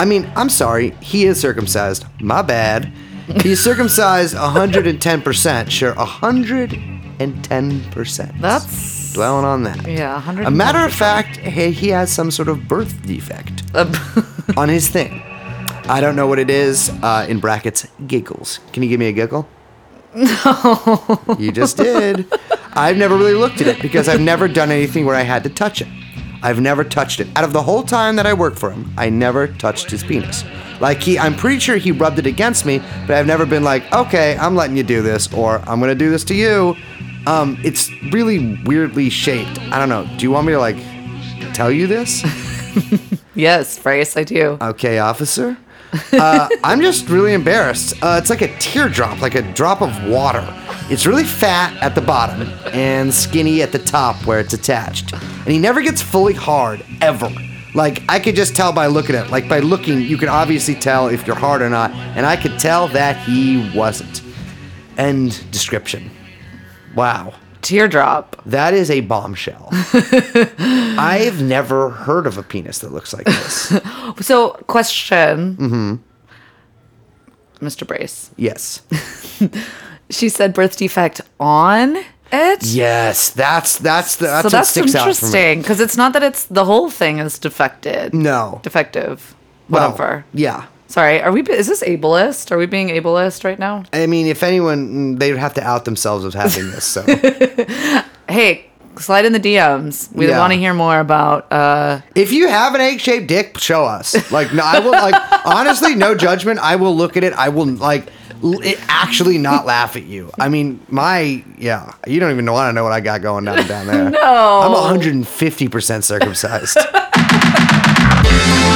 I mean, I'm sorry. He is circumcised. My bad. He's circumcised 110%. Sure, 110%. That's dwelling on that. yeah, 100. A matter of fact, he, he has some sort of birth defect on his thing. I don't know what it is. Uh, in brackets, giggles. Can you give me a giggle? No. You just did. I've never really looked at it because I've never done anything where I had to touch it. I've never touched it. Out of the whole time that I worked for him, I never touched his penis. Like he, I'm pretty sure he rubbed it against me, but I've never been like, okay, I'm letting you do this, or I'm gonna do this to you. Um, it's really weirdly shaped. I don't know. Do you want me to like tell you this? yes, Bryce, I do. Okay, officer. Uh, I'm just really embarrassed. Uh, it's like a teardrop, like a drop of water. It's really fat at the bottom and skinny at the top where it's attached. And he never gets fully hard, ever. Like, I could just tell by looking at it. Like, by looking, you can obviously tell if you're hard or not. And I could tell that he wasn't. End description. Wow. Teardrop. That is a bombshell. I've never heard of a penis that looks like this. So, question. Mm-hmm. Mr. Brace. Yes. She said birth defect on it. Yes, that's that's the that's so that's sticks out for interesting because it's not that it's the whole thing is defected. No. Defective. Well, Whatever. yeah. Sorry, are we? Is this ableist? Are we being ableist right now? I mean, if anyone, they would have to out themselves as having this. So Hey, slide in the DMs. We Yeah. want to hear more about. uh if you have an egg-shaped dick, show us. Like, no, I will. Like, honestly, no judgment. I will look at it. I will like actually not laugh at you. I mean, my yeah. You don't even want to know what I got going down down there. No. I'm 150 percent circumcised.